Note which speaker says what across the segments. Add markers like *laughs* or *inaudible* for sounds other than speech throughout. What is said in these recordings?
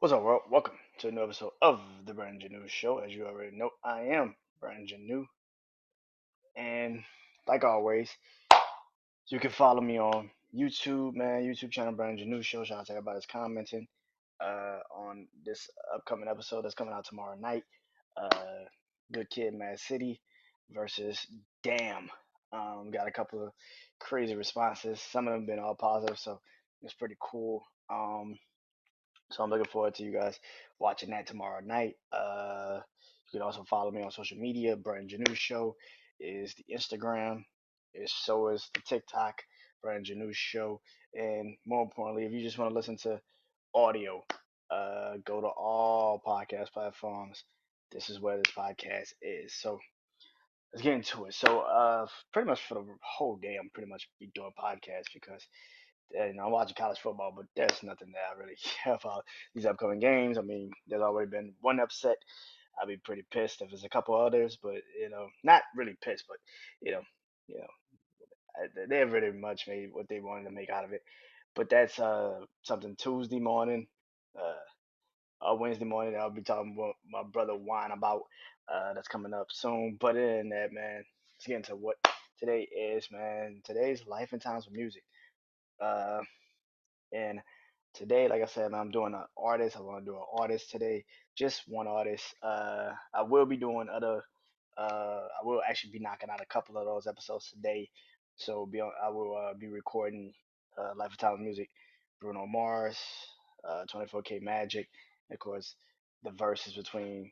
Speaker 1: What's up, world? Welcome to a new episode of the Brandon Janu Show. As you already know, I am Brandon Janu, and like always, you can follow me on YouTube, man. YouTube channel Brandon Janu Show. Shout out to everybody that's commenting uh, on this upcoming episode that's coming out tomorrow night. Uh, Good Kid, Mad City versus Damn. Um, got a couple of crazy responses. Some of them been all positive, so it's pretty cool. Um, so I'm looking forward to you guys watching that tomorrow night. Uh, you can also follow me on social media. Brian Janu Show is the Instagram. Is so is the TikTok. Brian Janu Show. And more importantly, if you just want to listen to audio, uh, go to all podcast platforms. This is where this podcast is. So let's get into it. So uh, pretty much for the whole day, I'm pretty much be doing podcasts because you know, I'm watching college football, but there's nothing that I really *laughs* care about these upcoming games. I mean, there's already been one upset. I'd be pretty pissed if there's a couple others, but you know, not really pissed, but you know, you know, they have really much made what they wanted to make out of it. But that's uh something Tuesday morning, uh, uh Wednesday morning. I'll be talking with my brother wine about. Uh, that's coming up soon. But in that, man, let's get into what today is, man. Today's life and times of music. Uh, and today, like I said, I'm doing an artist. I want to do an artist today, just one artist. Uh, I will be doing other. Uh, I will actually be knocking out a couple of those episodes today. So be on, I will uh, be recording uh, Life of Talent Music, Bruno Mars, uh, 24K Magic, and of course the verses between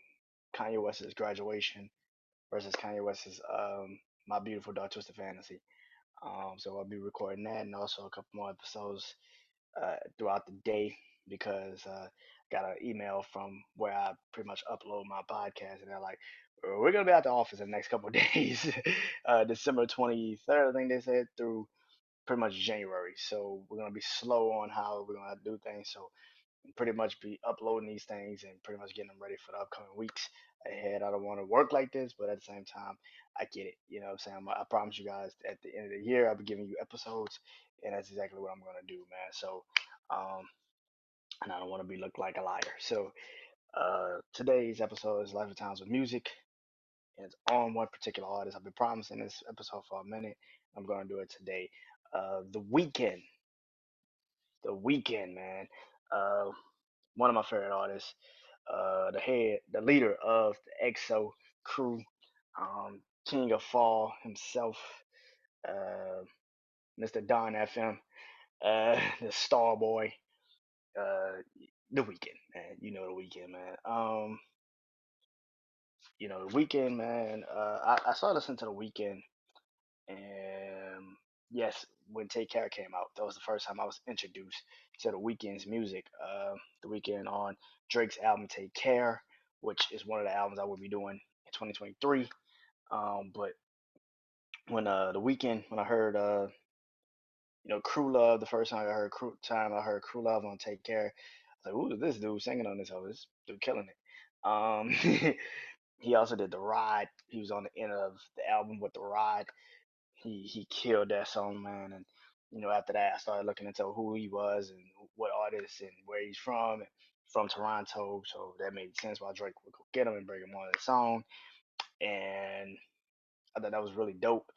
Speaker 1: Kanye West's Graduation versus Kanye West's um, My Beautiful Dark Twisted Fantasy. Um, so I'll be recording that and also a couple more episodes uh, throughout the day because uh, got an email from where I pretty much upload my podcast, and they're like, "Uh, "We're gonna be at the office in the next couple *laughs* days, uh, December twenty third, I think they said, through pretty much January. So we're gonna be slow on how we're gonna do things. So pretty much be uploading these things and pretty much getting them ready for the upcoming weeks ahead. I don't want to work like this, but at the same time, I get it. You know what I'm saying? I promise you guys at the end of the year, I'll be giving you episodes, and that's exactly what I'm going to do, man. So, um, and I don't want to be looked like a liar. So, uh, today's episode is Life of Times with Music, and it's on one particular artist. I've been promising this episode for a minute. I'm going to do it today. Uh, the Weeknd. the Weeknd, man. Uh, one of my favorite artists, uh, the head, the leader of the XO crew, um, King of Fall himself, uh, Mr. Dawn FM, uh, *laughs* the Starboy, uh, the Weeknd, man. You know the Weeknd, man. Um, you know the Weeknd, man. Uh, I, I started listening to the Weeknd, and yes, when Take Care came out, that was the first time I was introduced to the Weeknd's music. Uh, the Weeknd on Drake's album Take Care, which is one of the albums I will be doing in 2023. Um, but when uh the Weeknd, when I heard uh you know Crew Love, the first time I heard Crew time I heard Crew Love on Take Care, I was like, "Who is this dude singing on this? Oh, this dude killing it." Um, *laughs* he also did the Ride. He was on the end of the album with the Ride he he killed that song, man. And you know, after that, I started looking into who he was and what artist and where he's from. From Toronto, so that made sense why Drake would go get him and bring him on the song. And I thought that was really dope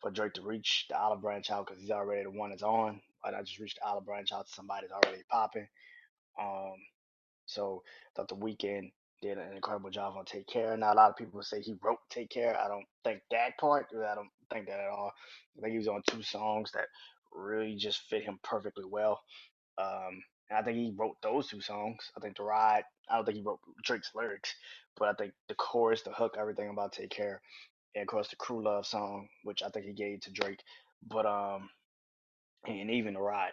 Speaker 1: for Drake to reach the olive branch out because he's already the one that's on. Why not just reach the olive branch out to somebody that's already popping? Um, so I thought the Weeknd did an incredible job on Take Care. Now a lot of people say he wrote Take Care. I don't think that part. I don't think that at all. I think he was on two songs that really just fit him perfectly well. Um, and I think he wrote those two songs. I think the ride. I don't think he wrote Drake's lyrics, but I think the chorus, the hook, everything about Take Care, and of course the Crew Love song, which I think he gave to Drake. But um, and even the ride.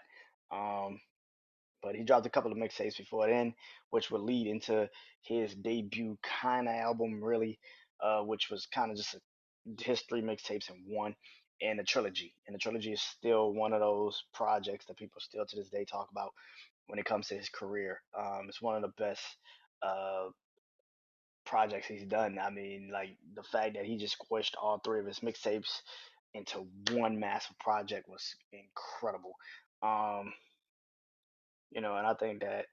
Speaker 1: Um, but he dropped a couple of mixtapes before then, which would lead into his debut kind of album, really, uh, which was kind of just a, his three mixtapes in one, and a trilogy. And the trilogy is still one of those projects that people still to this day talk about when it comes to his career. Um, it's one of the best uh, projects he's done. I mean, like the fact that he just squished all three of his mixtapes into one massive project was incredible. Um, you know, and I think that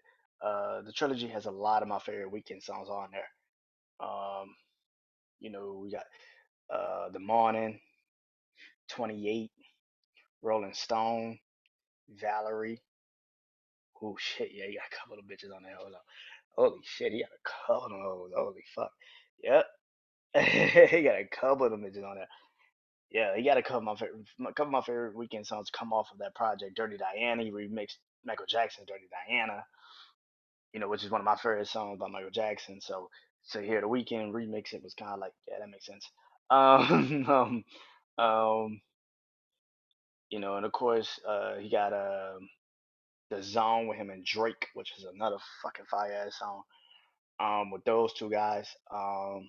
Speaker 1: Uh, the trilogy has a lot of my favorite Weeknd songs on there. Um, you know, we got uh, The Morning, 28, Rolling Stone, Valerie. Oh shit, yeah, you got a couple of bitches on there. Hold on. Holy shit, he got a couple of those. Holy fuck. Yep. *laughs* he got a couple of them bitches on there. Yeah, he got a couple of my favorite, couple of my favorite Weeknd songs come off of that project. Dirty Diana, he remixed Michael Jackson, Dirty Diana, you know, which is one of my favorite songs by Michael Jackson. So to hear the Weeknd remix it was kind of like, yeah, that makes sense. *laughs* Um, um, um, you know, and of course, uh, he got um the Zone with him and Drake, which is another fucking fire ass song. Um, with those two guys. Um,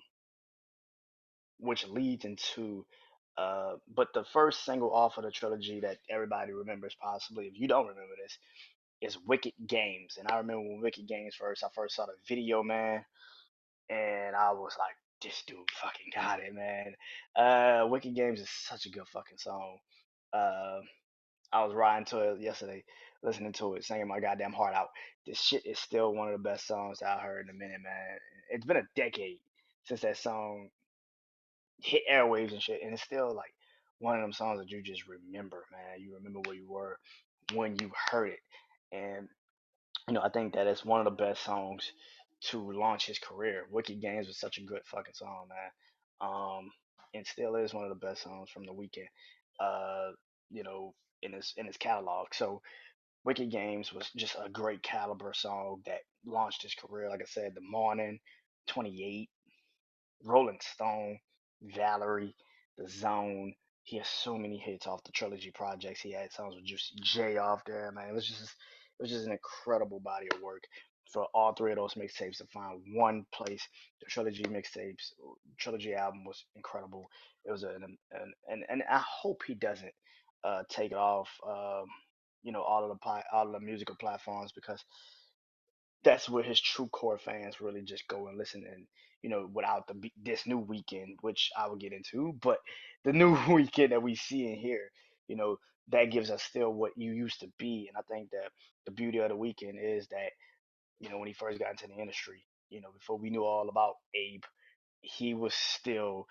Speaker 1: which leads into uh but the first single off of the trilogy that everybody remembers possibly if you don't remember this is wicked games. And i remember when wicked games first i first saw the video man and i was like this dude fucking got it man. Uh wicked games is such a good fucking song. Uh i was riding to it yesterday listening to it singing my goddamn heart out. This shit is still one of the best songs i heard in a minute man. It's been a decade since that song hit airwaves and shit, and it's still like one of them songs that you just remember, man. You remember where you were when you heard it, and you know I think that it's one of the best songs to launch his career. Wicked Games was such a good fucking song, man. Um, and still is one of the best songs from the Weeknd. Uh, you know, in his in his catalog. So Wicked Games was just a great caliber song that launched his career. Like I said, The Morning, 28. Rolling Stone, Valerie, The Zone. He has so many hits off the trilogy projects. He had songs with Juicy J off there, man. It was just it was just an incredible body of work for all three of those mixtapes to find one place. The trilogy mixtapes, trilogy album was incredible. It was an, an and and I hope he doesn't uh, take it off, um, you know, all of the all of the musical platforms because that's where his true core fans really just go and listen and you know without the this new Weeknd which i will get into but the new *laughs* Weeknd that we see and hear you know that gives us still what you used to be and i think that the beauty of the Weeknd is that you know when he first got into the industry you know before we knew all about abe he was still,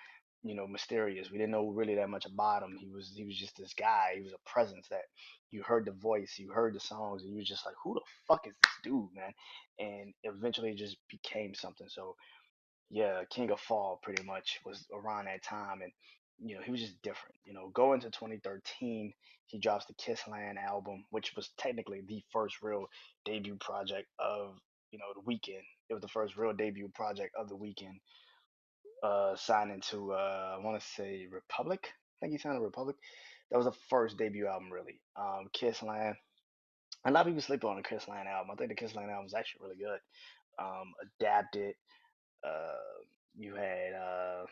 Speaker 1: you know, mysterious. We didn't know really that much about him. He was he was just this guy. He was a presence that you heard the voice, you heard the songs, and you were just like, who the fuck is this dude, man? And eventually it just became something. So yeah, King of Fall pretty much was around that time, and you know he was just different. You know, going to 2013, he drops the Kiss Kissland album, which was technically the first real debut project of you know the Weeknd. It was the first real debut project of the Weeknd uh signing to uh I want to say Republic. I think he signed to Republic. That was the first debut album really. Um Kissland. A lot of people sleep on the Kissland album. I think the Kissland album is actually really good. Um adapted. Uh you had uh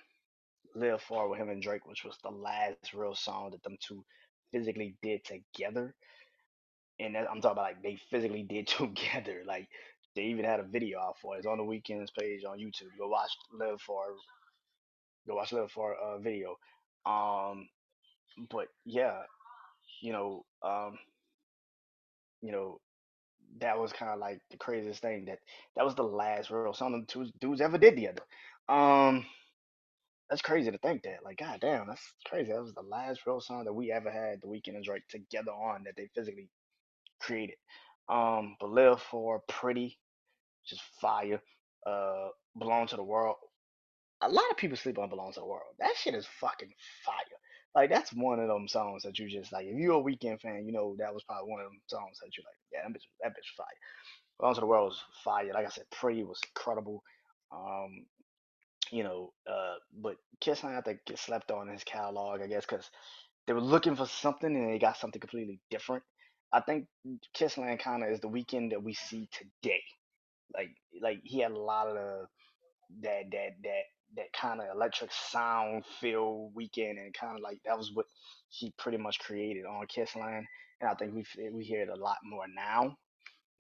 Speaker 1: Live For with him and Drake, which was the last real song that them two physically did together. And that, I'm talking about like they physically did *laughs* together. Like they even had a video out for it. It's on the Weeknd's page on YouTube. Go watch Live for Go watch Live for a video. Um, but yeah, you know, um, you know, that was kind of like the craziest thing that that was the last real song the two dudes ever did together. Um, that's crazy to think that. Like, god damn, that's crazy. That was the last real song that we ever had the and Drake together on that they physically created. Um, but Live for Pretty, just fire. Uh, Belong to the World. a lot of people sleep on Belong to the World. That shit is fucking fire. Like that's one of them songs that you just like. If you're a Weeknd fan, you know that was probably one of them songs that you're like. Yeah, that bitch, that bitch fire. Belong to the World was fire. Like I said, Pretty was incredible. Um, you know, uh, but Kiss I think get slept on his catalog, I guess, because they were looking for something and they got something completely different. I think Kissland kind of is the Weeknd that we see today. Like, like he had a lot of the that that that that kind of electric sound feel Weeknd and kind of like that was what he pretty much created on Kissland and I think we we hear it a lot more now.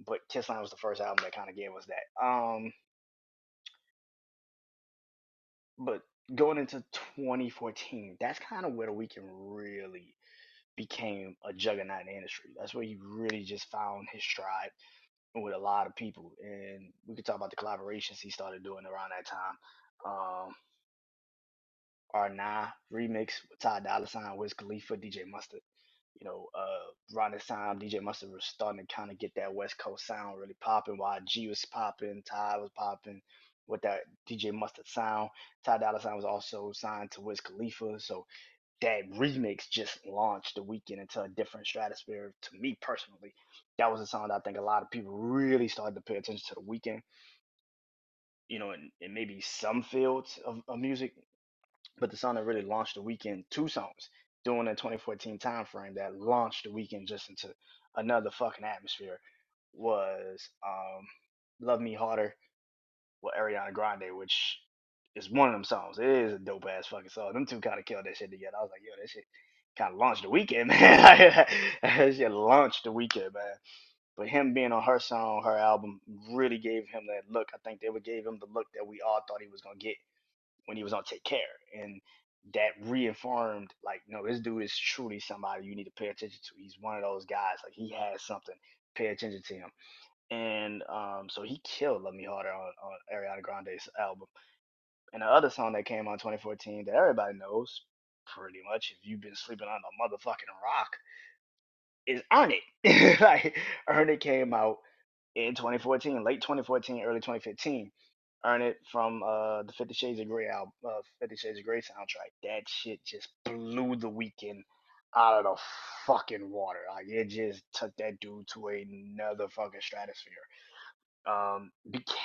Speaker 1: But Kissland was the first album that kind of gave us that. Um, but going into 2014, that's kind of where the Weeknd really became a juggernaut in the industry. That's where he really just found his stride. with a lot of people, and we could talk about the collaborations he started doing around that time. Um, Or Nah remix with Ty Dolla Sign, Wiz Khalifa, DJ Mustard. You know, uh, around this time, DJ Mustard was starting to kind of get that West Coast sound really popping. While G was popping, Ty was popping with that DJ Mustard sound. Ty Dolla Sign was also signed to Wiz Khalifa, so that remix just launched the Weeknd into a different stratosphere. To me personally, that was a song that I think a lot of people really started to pay attention to the Weeknd. You know, in, in maybe some fields of, of music, but the song that really launched the Weeknd, two songs during that 2014 time frame that launched the Weeknd just into another fucking atmosphere was um, "Love Me Harder" with Ariana Grande, which is one of them songs. It is a dope ass fucking song. Them two kind of killed that shit together. I was like, yo, that shit kind of launched the Weeknd, *laughs* man. *laughs* that shit launched the Weeknd, man. But him being on her song, her album, really gave him that look. I think they would gave him the look that we all thought he was gonna get when he was on Take Care, and that reaffirmed, like, no, this dude is truly somebody you need to pay attention to. He's one of those guys. Like, he has something. Pay attention to him. And um, so he killed "Love Me Harder" on, on Ariana Grande's album. And the other song that came out in 2014 that everybody knows, pretty much, if you've been sleeping on a motherfucking rock, is Earn It. *laughs* like, Earn It came out in 2014, late 2014, early 2015. Earn It from uh, the Fifty Shades of Grey album, uh, Fifty Shades of Grey soundtrack. That shit just blew the Weeknd out of the fucking water. Like it just took that dude to another fucking stratosphere. Um,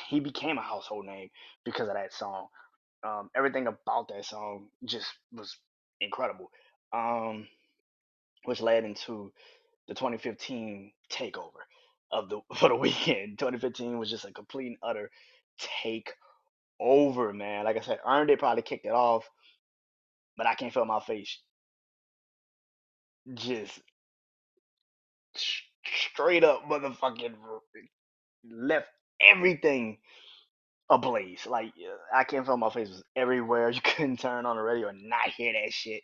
Speaker 1: he became a household name because of that song. Um, everything about that song just was incredible. Um, which led into the 2015 takeover of the *laughs* for the Weeknd. 2015 was just a complete and utter takeover, man. Like I said, Earned It probably kicked it off, but I can't feel my face just straight up motherfucking left everything ablaze. Like I can't feel my face was everywhere. *laughs* You couldn't turn on the radio and not hear that shit.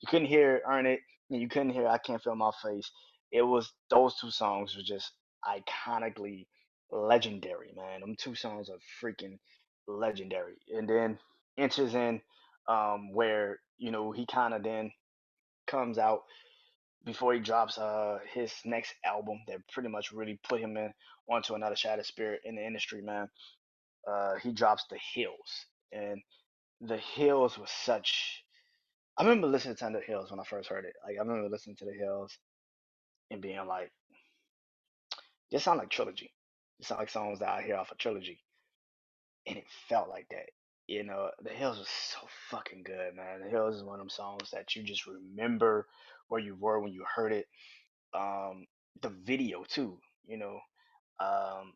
Speaker 1: You couldn't hear Earn It, and you couldn't hear I Can't Feel My Face. It was those two songs were just iconically legendary, man. Them two songs are freaking legendary. And then Inches in, um, where, you know, he kinda then comes out before he drops uh his next album that pretty much really put him in onto another shadow spirit in the industry, man. Uh he drops the hills. And the hills was such I remember listening to the hills when I first heard it. Like I remember listening to the hills and being like, this sound like trilogy. It sound like songs that I hear off a trilogy. And it felt like that. You know, the hills was so fucking good, man. The hills is one of them songs that you just remember where you were when you heard it. Um, the video too, you know. Um,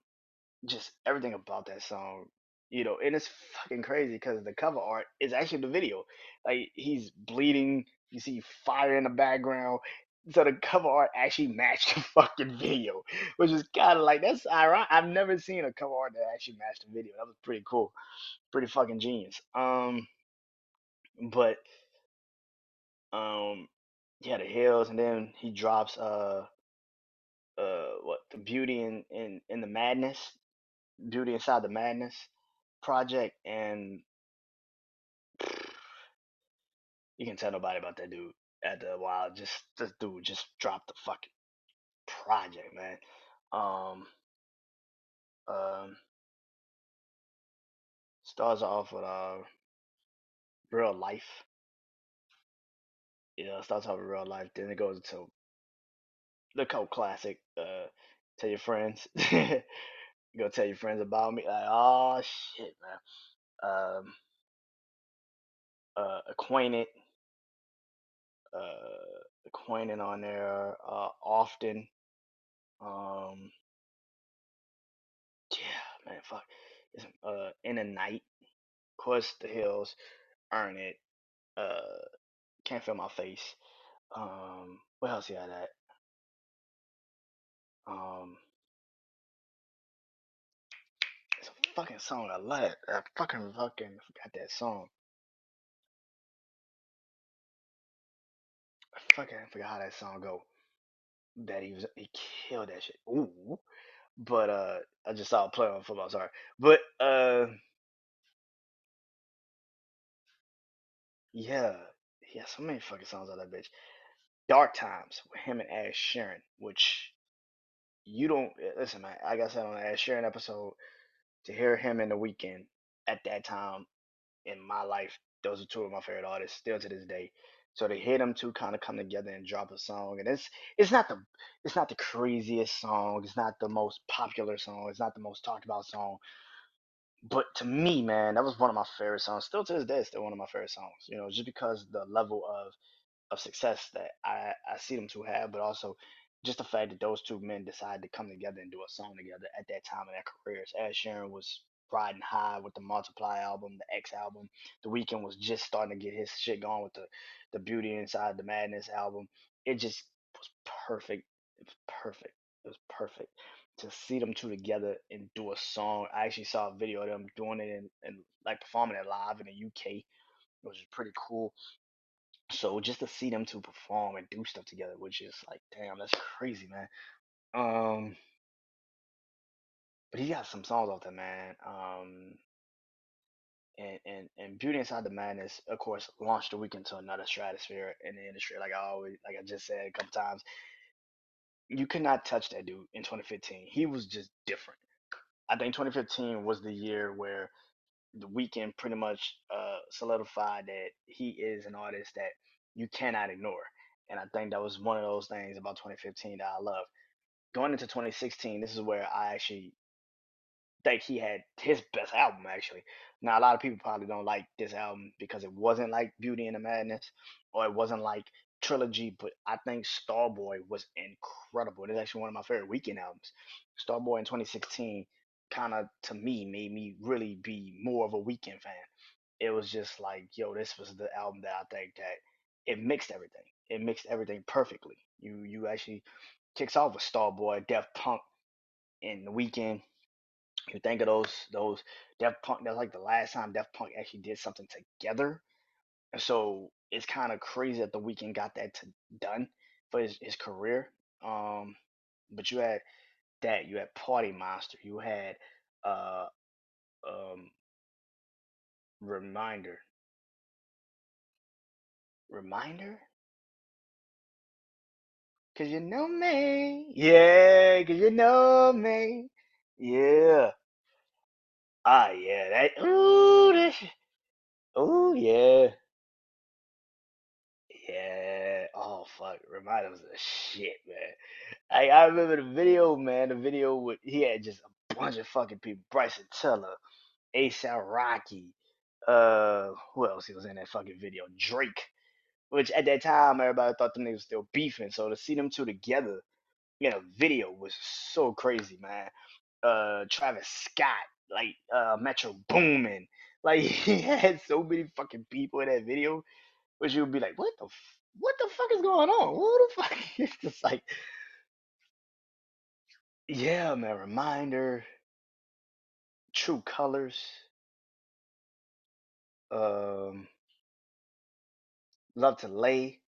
Speaker 1: just everything about that song, you know, and it's fucking crazy because the cover art is actually the video. Like he's bleeding, you see fire in the background. So the cover art actually *laughs* matched the fucking video, which is kind of like that's ironic. I've never seen a cover art that actually matched the video. That was pretty cool, pretty fucking genius. Um, but um, yeah, the hills, and then he drops uh uh what the beauty in in in the madness, beauty inside the madness project, and You can tell nobody about that dude after a while. Just this dude just dropped the fucking project, man. Um, um, starts off with uh real life. You know, starts off with real life. Then it goes into the cult classic. Uh, tell your friends. *laughs* you go tell your friends about me. Like, oh shit, man. Um, uh, acquainted. Uh, acquainted on there. Uh, often. Um, yeah, man. Fuck. It's, uh, in the night. Of course, the hills. Earn it. Uh, can't feel my face. Um, what else he had that? Um, it's a fucking song I love. I fucking fucking forgot that song. I fucking forgot how that song go. That he was he killed that shit. Ooh. But uh, I just saw a play on football. Sorry, but uh, yeah, yeah, so many fucking songs on that bitch. Dark Times with him and Ed Sheeran, which you don't listen, man. Like I said on the Ed Sheeran episode, to hear him in the Weeknd at that time in my life, those are two of my favorite artists still to this day. So to hear them two kind of come together and drop a song, and it's it's not the it's not the craziest song, it's not the most popular song, it's not the most talked about song, but to me, man, that was one of my favorite songs. Still to this day, still one of my favorite songs. You know, just because the level of of success that I, I see them two have, but also just the fact that those two men decided to come together and do a song together at that time in their careers. Ed Sheeran was riding high with the Multiply album, the X album. The Weeknd was just starting to get his shit going with the the Beauty Inside the Madness album. It just was perfect. It was perfect. It was perfect to see them two together and do a song. I actually saw a video of them doing it and, and like performing it live in the UK, which is pretty cool. So just to see them two perform and do stuff together, which is like, damn, that's crazy, man. Um, but he got some songs off there, man. Um, and and and Beauty Inside the Madness, of course, launched the Weeknd to another stratosphere in the industry. Like I always, like I just said a couple times, you could not touch that dude in 2015. He was just different. I think 2015 was the year where the Weeknd pretty much uh, solidified that he is an artist that you cannot ignore. And I think that was one of those things about 2015 that I love. Going into 2016, this is where I actually think he had his best album actually. Now a lot of people probably don't like this album because it wasn't like Beauty and the Madness or it wasn't like Trilogy, but I think Starboy was incredible. It's actually one of my favorite Weeknd albums. Starboy in 2016 kind of to me made me really be more of a Weeknd fan. It was just like, yo, this was the album that I think that it mixed everything. It mixed everything perfectly. You you actually kicks off with Starboy, Daft Punk, and the Weeknd. you think of those those Daft Punk. That's like the last time Daft Punk actually did something together. So it's kind of crazy that the Weeknd got that to, done for his, his career. Um, but you had that. You had Party Monster. You had uh um Reminder. Reminder. Cause you know me. Yeah, cause you know me. Yeah. Ah, yeah. That. Ooh, that. Ooh, yeah. Yeah. Oh fuck. Reminder was a shit, man. I I remember the video, man. The video with he had just a bunch of fucking people. Bryson Tiller, ASAP Rocky. Uh, who else he was in that fucking video? Drake. Which at that time everybody thought them niggas was still beefing. So to see them two together in a video was so crazy, man. Uh, Travis Scott, like uh, Metro Boomin. *laughs* Like he had so many fucking people in that video which you would be like, what the, f- what the fuck is going on? Who the fuck? *laughs* It's just like, yeah, man. Reminder, True Colors, um, Love to Lay.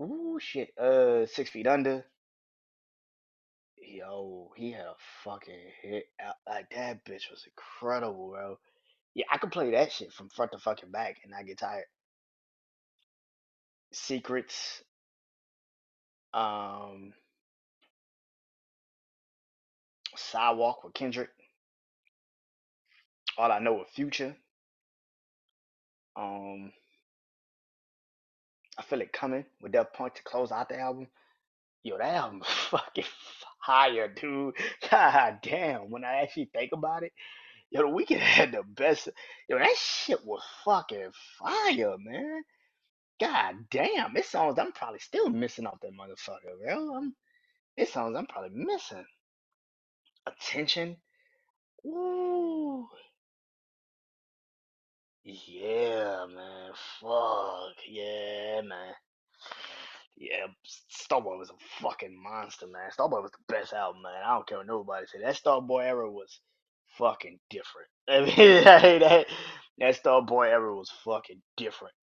Speaker 1: Ooh, shit. Uh, Six Feet Under. Yo, he had a fucking hit. out- Like that bitch was incredible, bro. Yeah, I could play that shit from front to fucking back and not get tired. Secrets. Um, Sidewalk with Kendrick. All I know with Future. Um, I feel it coming with that point to close out the album. Yo, that album *laughs* was fucking fire, dude. *laughs* God damn. When I actually think about it, yo, the Weeknd *laughs* had the best. Yo, that shit was fucking fire, man. God damn. It songs I'm probably still missing off that motherfucker, bro. I'm, it songs I'm probably missing. Attention. Ooh. Yeah, man. Fuck. Yeah, man. Yeah, Starboy was a fucking monster, man. Starboy was the best album, man. I don't care what nobody say. That Starboy era was fucking different. *laughs* I mean, that that Starboy era was fucking different.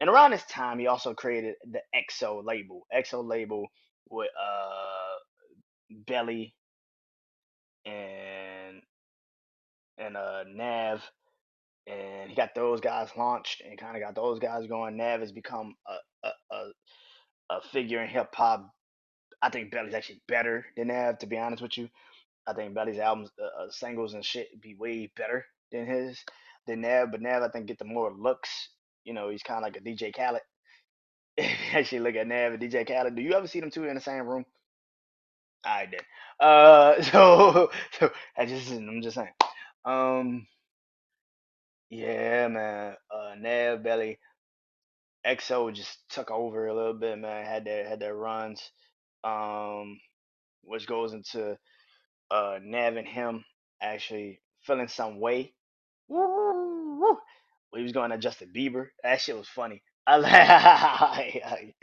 Speaker 1: And around this time, he also created the XO label. XO label with uh Belly. And and uh Nav, and he got those guys launched and kind of got those guys going. Nav has become a a, a, a figure in hip hop. I think Belly's actually better than Nav, to be honest with you. I think Belly's albums, uh, uh, singles and shit, be way better than his than Nav. But Nav, I think, get the more looks. You know, he's kind of like a DJ Khaled. *laughs* actually, look at Nav and DJ Khaled. Do you ever see them two in the same room? I did. Uh, *laughs* so so I just I'm just saying. Um, yeah, man. Uh, Nav Belly XO just took over a little bit, man. Had their had their runs. Um, which goes into uh Nav and him actually feeling some way. Woo, woo. When he was going to Justin Bieber. That shit was funny. I *laughs* like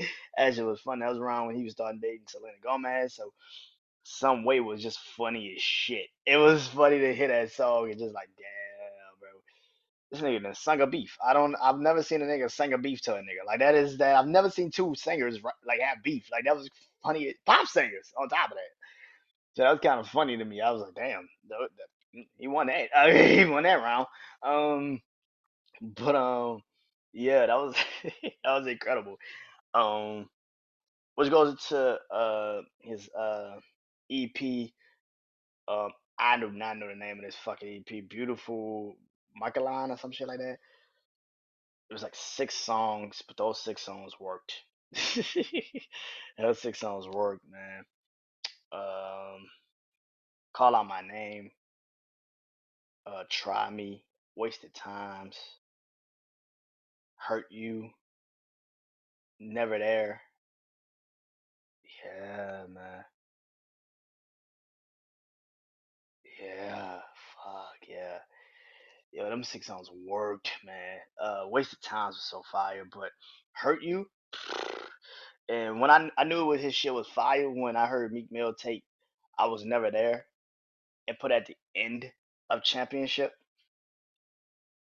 Speaker 1: was funny. That was around when he was starting dating Selena Gomez. So some way was just funny as shit. It was funny to hear that song and just like, damn, bro. This nigga done sung a beef. I don't. I've never seen a nigga sing a beef to a nigga like that. Is that I've never seen two singers like have beef. Like that was funny. Pop singers on top of that. So that was kind of funny to me. I was like, damn, he won that. I *laughs* mean, he won that round. Um, but um, yeah, that was *laughs* that was incredible. Um, which goes to uh his uh EP. Um, I do not know the name of this fucking EP. Beautiful Michaeline or some shit like that. It was like six songs, but those six songs worked. *laughs* those six songs worked, man. Um, call out my name. Uh, try me. Wasted times. Hurt you. Never there. Yeah, man. Yeah. Fuck yeah. Yo, them six songs worked, man. Uh, Wasted Times was so fire, but Hurt You. *sighs* And when I I knew it was his shit was fire when I heard Meek Mill take I Was Never There and put at the end of Championship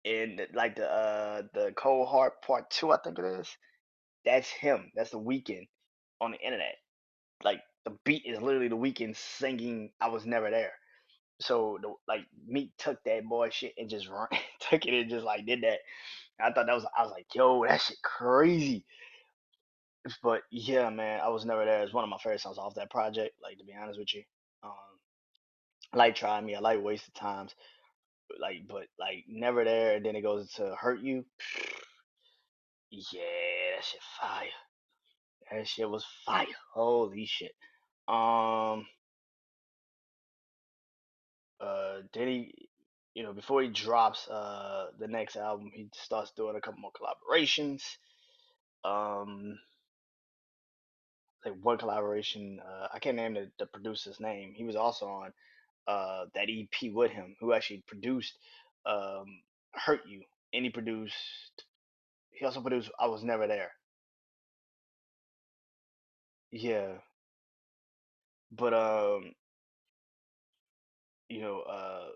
Speaker 1: in like the uh the Cold Heart Part Two, I think it is. That's him. That's the Weeknd on the internet. Like the beat is literally the Weeknd singing I Was Never There. So the, like Meek took that boy shit and just *laughs* run, took it and just like did that. I thought that was I was like, yo, that shit crazy. But yeah, man, I was never there. It's one of my favorite songs off that project. Like to be honest with you, um, like try me. I like wasted times. Like, but like never there. And then it goes to hurt you. *sighs* Yeah, that shit fire. That shit was fire. Holy shit. Um, uh, then he, you know, before he drops uh the next album, he starts doing a couple more collaborations. Um, like one collaboration, uh, I can't name the, the producer's name. He was also on uh that EP with him, who actually produced um Hurt You, and he produced. He also produced I Was Never There. Yeah, but um, you know, uh,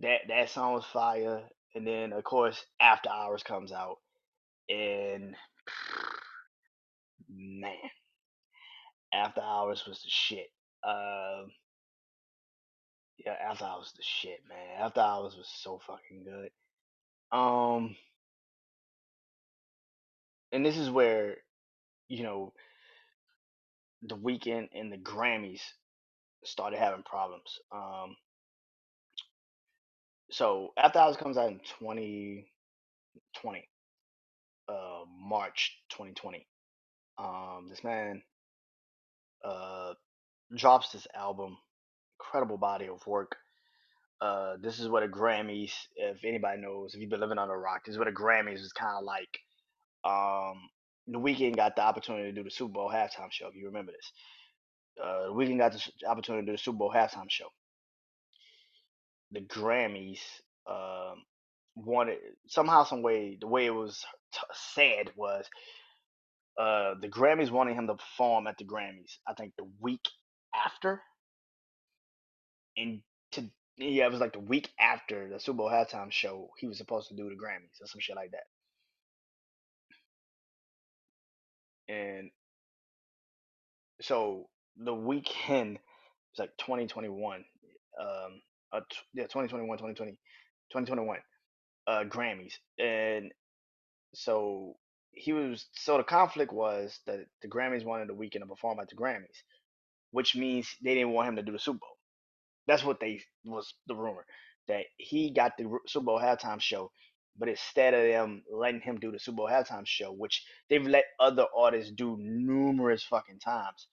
Speaker 1: that that song was fire, and then of course After Hours comes out, and man, After Hours was the shit. Um, yeah, After Hours was the shit, man. After Hours was so fucking good. Um, and this is where you know the Weeknd and the Grammys started having problems. Um, so After Hours comes out in 2020, uh, March 2020. Um, this man uh drops this album, incredible body of work. Uh, this is what a Grammys, if anybody knows, if you've been living on a rock, this is what a Grammys is kind of like. Um, the Weeknd got the opportunity to do the Super Bowl halftime show. If you remember this, uh, the Weeknd got the opportunity to do the Super Bowl halftime show. The Grammys um, wanted somehow, some way, the way it was t- said was uh, the Grammys wanted him to perform at the Grammys. I think the week after, and to yeah, it was like the week after the Super Bowl halftime show. He was supposed to do the Grammys or some shit like that. And so the Weeknd It's like 2021. Um, uh, t- yeah, 2021, 2020, 2021 uh, Grammys, and so he was. So the conflict was that the Grammys wanted the Weeknd to perform at the Grammys, which means they didn't want him to do the Super Bowl. That's what they was the rumor that he got the Super Bowl halftime show, but instead of them letting him do the Super Bowl halftime show, which they've let other artists do numerous fucking times,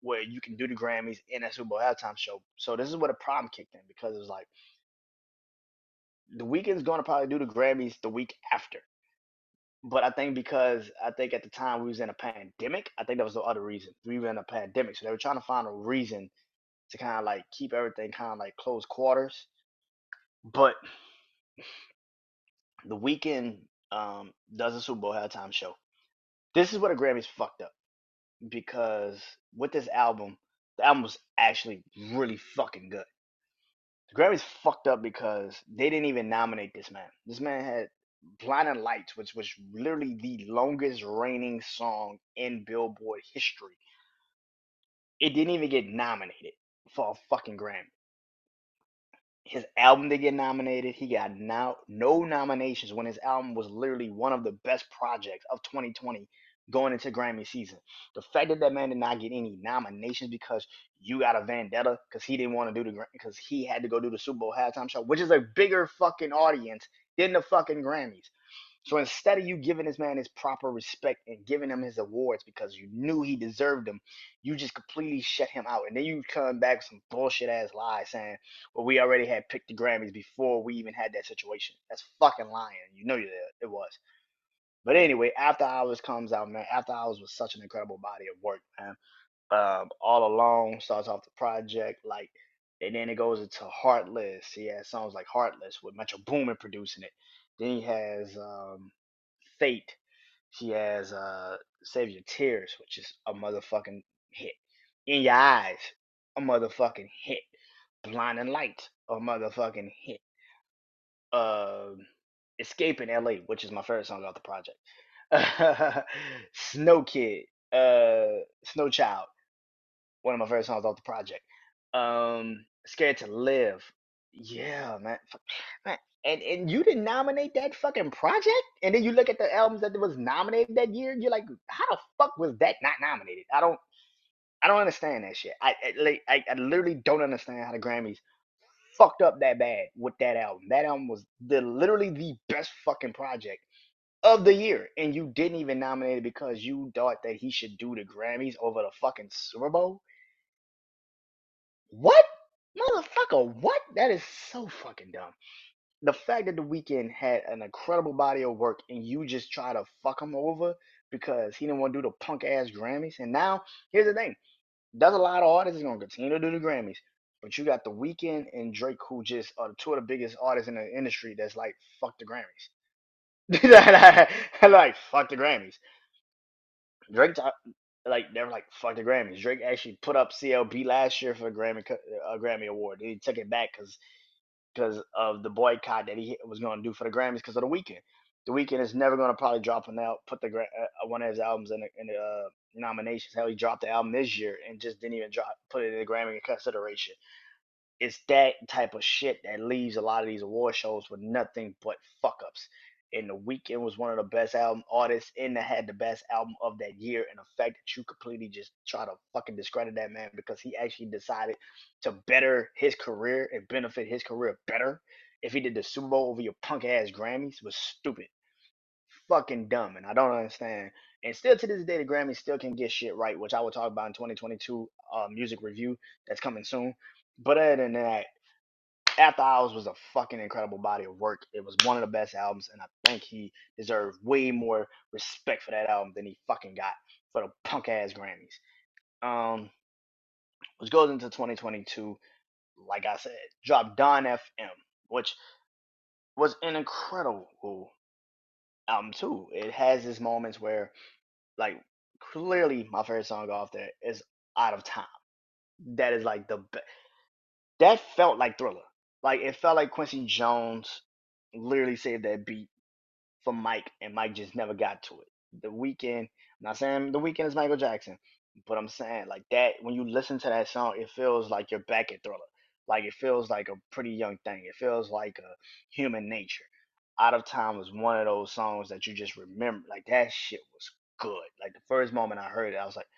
Speaker 1: where you can do the Grammys in a Super Bowl halftime show. So this is where the problem kicked in because it was like the Weeknd's gonna probably do the Grammys the week after. But I think because I think at the time we was in a pandemic, I think that was the other reason. We were in a pandemic, so they were trying to find a reason to kind of like keep everything kind of like close quarters. But the Weeknd um, does a Super Bowl halftime show. This is where the Grammys fucked up because with this album, the album was actually really fucking good. The Grammys fucked up because they didn't even nominate this man. This man had Blinding Lights, which was literally the longest reigning song in Billboard history. It didn't even get nominated for a fucking Grammy. His album didn't get nominated. He got now no nominations when his album was literally one of the best projects of 2020 going into Grammy season. The fact that that man did not get any nominations because you got a vendetta because he didn't want to do the Grammy because he had to go do the Super Bowl halftime show, which is a bigger fucking audience than the fucking Grammys. So instead of you giving this man his proper respect and giving him his awards because you knew he deserved them, you just completely shut him out. And then you come back with some bullshit ass lies saying, well, we already had picked the Grammys before we even had that situation. That's fucking lying. You know it was. But anyway, After Hours comes out, man. After Hours was such an incredible body of work, man. Um, All Alone starts off the project, like, and then it goes into Heartless. He has songs like Heartless with Metro Boomin producing it. Then he has um, Fate. He has uh, Save Your Tears, which is a motherfucking hit. In Your Eyes, a motherfucking hit. Blinding Light, a motherfucking hit. Uh, Escaping LA, which is my favorite song off the project. *laughs* Snow Kid, uh, Snow Child, one of my favorite songs off the project. Um, Scared to Live, yeah, man, man. And and you didn't nominate that fucking project, and then you look at the albums that was nominated that year, you're like, how the fuck was that not nominated? I don't, I don't understand that shit. I, I like, I, I literally don't understand how the Grammys fucked up that bad with that album. That album was the literally the best fucking project of the year, and you didn't even nominate it because you thought that he should do the Grammys over the fucking Super Bowl. What, motherfucker? What? That is so fucking dumb. The fact that the Weeknd had an incredible body of work and you just try to fuck him over because he didn't want to do the punk ass Grammys. And now here's the thing: there's a lot of artists gonna continue to do the Grammys. But you got The Weeknd and Drake, who just are two of the biggest artists in the industry. That's like fuck the Grammys. *laughs* like fuck the Grammys. Drake, like they're like fuck the Grammys. Drake actually put up CLB last year for a Grammy a Grammy award. He took it back because because of the boycott that he was going to do for the Grammys because of the Weeknd. The Weeknd is never going to probably drop an out, put the uh, one of his albums in the, in the uh, nominations. Hell, he dropped the album this year and just didn't even drop put it in the Grammy consideration. It's that type of shit that leaves a lot of these award shows with nothing but fuck ups. And the Weeknd was one of the best album artists and had the best album of that year. And the fact that you completely just try to fucking discredit that man because he actually decided to better his career and benefit his career better if he did the Super Bowl over your punk ass Grammys was stupid. Fucking dumb. And I don't understand. And still to this day, the Grammys still can get shit right, which I will talk about in 2022 uh, music review that's coming soon. But other than that, After Hours was a fucking incredible body of work. It was one of the best albums, and I think he deserved way more respect for that album than he fucking got for the punk ass Grammys. Um, which goes into 2022, like I said, dropped Dawn FM, which was an incredible album too. It has its moments where, like, clearly my favorite song off there is Out of Time. That is like the best that felt like Thriller. Like it felt like Quincy Jones literally saved that beat for Mike, and Mike just never got to it. The Weeknd, I'm not saying the Weeknd is Michael Jackson, But I'm saying like that when you listen to that song, it feels like you're back at Thriller. Like it feels like a pretty young thing. It feels like a human nature. Out of Time was one of those songs that you just remember. Like that shit was good. Like the first moment I heard it, I was like,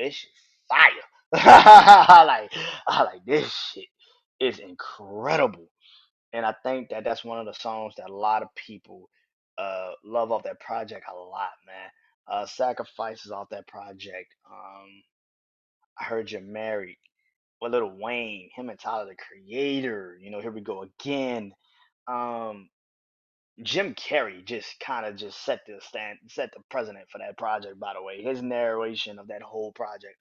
Speaker 1: Yo, this shit fire. *laughs* Like I like this shit is incredible. And I think that that's one of the songs that a lot of people uh love off that project a lot, man. Uh Sacrifices off that project. Um I heard you're married. With Lil Wayne, him and Tyler the Creator, you know, here we go again. Um Jim Carrey just kind of just set the stand, set the precedent for that project. By the way, his narration of that whole project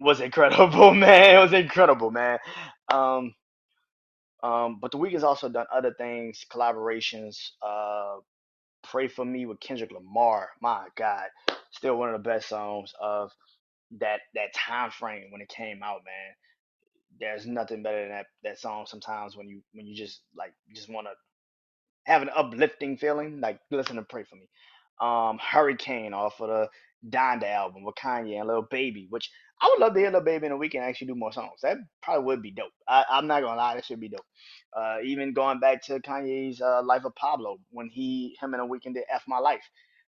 Speaker 1: was incredible, *laughs* man. It was incredible, man. Um, um, but the week has also done other things, collaborations. Uh, Pray for Me with Kendrick Lamar. My God, still one of the best songs of that that time frame when it came out, man. There's nothing better than that that song. Sometimes when you when you just like just want to have an uplifting feeling, like listen to Pray for Me. Um, Hurricane off of the Donda album with Kanye and Lil Baby, which I would love to hear Lil Baby in a Weeknd actually do more songs. That probably would be dope. I, I'm not gonna lie, that should be dope. Uh, even going back to Kanye's uh, Life of Pablo when he him and a Weeknd did F My Life,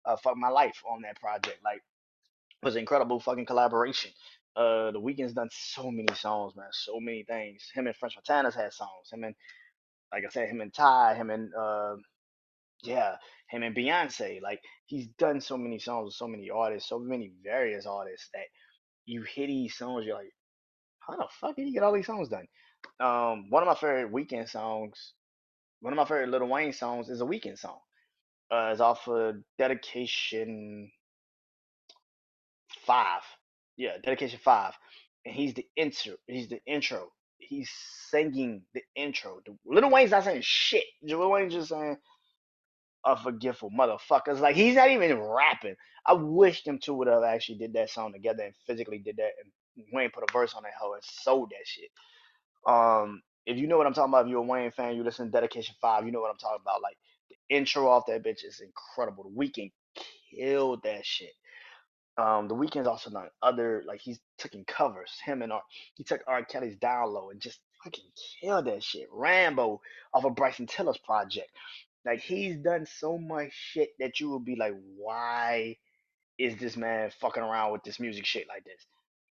Speaker 1: uh, Fuck My Life on that project, like was incredible fucking collaboration. Uh, the Weeknd's done so many songs, man, so many things. Him and French Montana's had songs. Him and like I said, him and Ty, him and uh, yeah, him and Beyonce. Like he's done so many songs with so many artists, so many various artists that you hear these songs, you're like, how the fuck did he get all these songs done? Um, one of my favorite Weeknd songs, one of my favorite Lil Wayne songs is a Weeknd song. Uh, it's off of Dedication Five. Yeah, Dedication Five, and he's the intro. He's the intro. He's singing the intro. Lil Wayne's not saying shit. Lil Wayne's just saying a forgetful motherfuckers. Like he's not even rapping. I wish them two would have actually did that song together and physically did that and Wayne put a verse on that hoe and sold that shit. Um, if you know what I'm talking about, if you're a Wayne fan, you listen to Dedication Five, you know what I'm talking about. Like the intro off that bitch is incredible. The Weeknd killed that shit. Um, the Weeknd's also done other like he's taking covers. Him and R, he took R. Kelly's Down Low and just fucking killed that shit. Rambo off of Bryson Tiller's project. Like he's done so much shit that you will be like, why is this man fucking around with this music shit like this?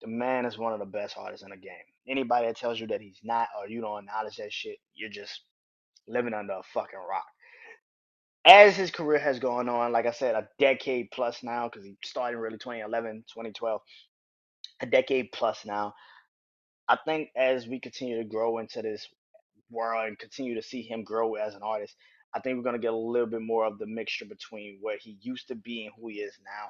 Speaker 1: The man is one of the best artists in the game. Anybody that tells you that he's not or you don't acknowledge that shit, you're just living under a fucking rock. As his career has gone on, like I said, a decade plus now, because he started really 2011, 2012, a decade plus now. I think as we continue to grow into this world and continue to see him grow as an artist, I think we're gonna get a little bit more of the mixture between where he used to be and who he is now.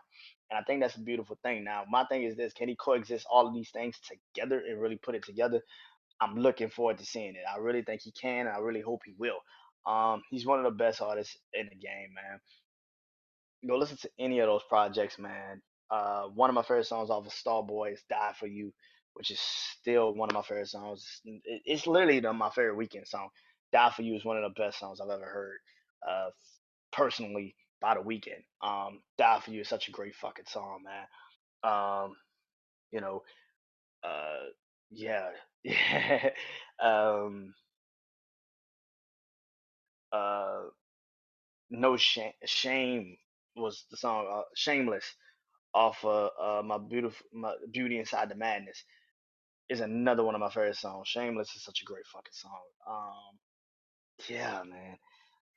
Speaker 1: And I think that's a beautiful thing. Now, my thing is this: can he coexist all of these things together and really put it together? I'm looking forward to seeing it. I really think he can. I really hope he will. Um, he's one of the best artists in the game, man go listen to any of those projects, man. Uh, one of my favorite songs off of Starboy is "Die for You," which is still one of my favorite songs. It's literally the, my favorite Weeknd song. "Die for You" is one of the best songs I've ever heard, uh, personally by the Weeknd. Um, "Die for You" is such a great fucking song, man. Um, you know, uh, yeah, *laughs* um, uh, no shame, shame was the song. Uh, "Shameless." off of uh, my beautiful my beauty inside the madness is another one of my favorite songs shameless is such a great fucking song um yeah man.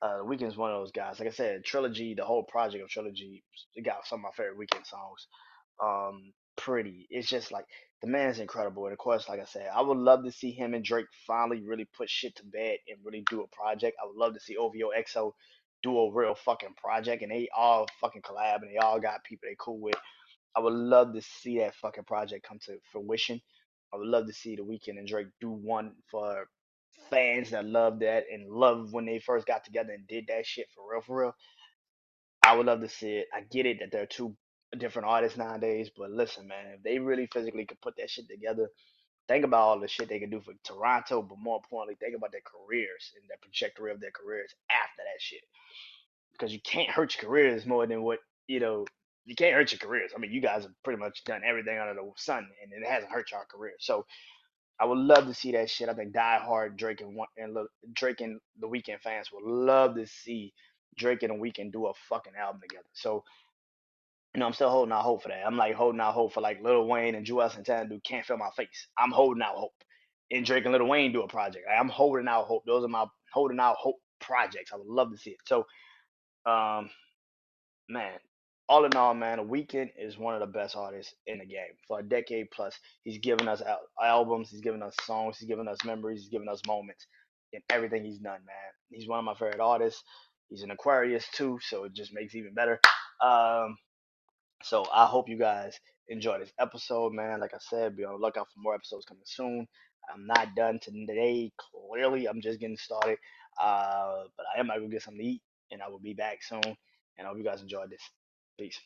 Speaker 1: Uh Weeknd's one of those guys like i said trilogy the whole project of trilogy it got some of my favorite Weeknd songs. Um pretty it's just like the man's incredible and of course like i said i would love to see him and drake finally really put shit to bed and really do a project. I would love to see OVO XO do a real fucking project and they all fucking collab and they all got people they cool with. I would love to see that fucking project come to fruition. I would love to see the Weeknd and Drake do one for fans that love that and love when they first got together and did that shit for real, for real. I would love to see it. I get it that they're two different artists nowadays, but listen, man, if they really physically could put that shit together, think about all the shit they could do for Toronto, but more importantly, think about their careers and the trajectory of their careers after that shit. Because you can't hurt your careers more than what you know you can't hurt your careers. I mean, you guys have pretty much done everything under the sun, and it hasn't hurt your career. So I would love to see that shit. I think Die Hard, Drake and one and Drake and the Weeknd fans would love to see Drake and the Weeknd do a fucking album together. So you know, I'm still holding out hope for that. I'm like holding out hope for like Lil Wayne and Juelz Santana do Can't Feel My Face. I'm holding out hope. And Drake and Lil Wayne do a project. I'm holding out hope. Those are my holding out hope projects. I would love to see it. So, um, man, all in all, man, The Weeknd is one of the best artists in the game for a decade plus. He's given us al- albums, he's given us songs, he's given us memories, he's given us moments in everything he's done, man. He's one of my favorite artists. He's an Aquarius too, so it just makes it even better. Um, so I hope you guys enjoy this episode, man. Like I said, be on the lookout for more episodes coming soon. I'm not done today. Clearly, I'm just getting started. Uh, but I am gonna get something to eat, and I will be back soon. And I hope you guys enjoyed this. Peace.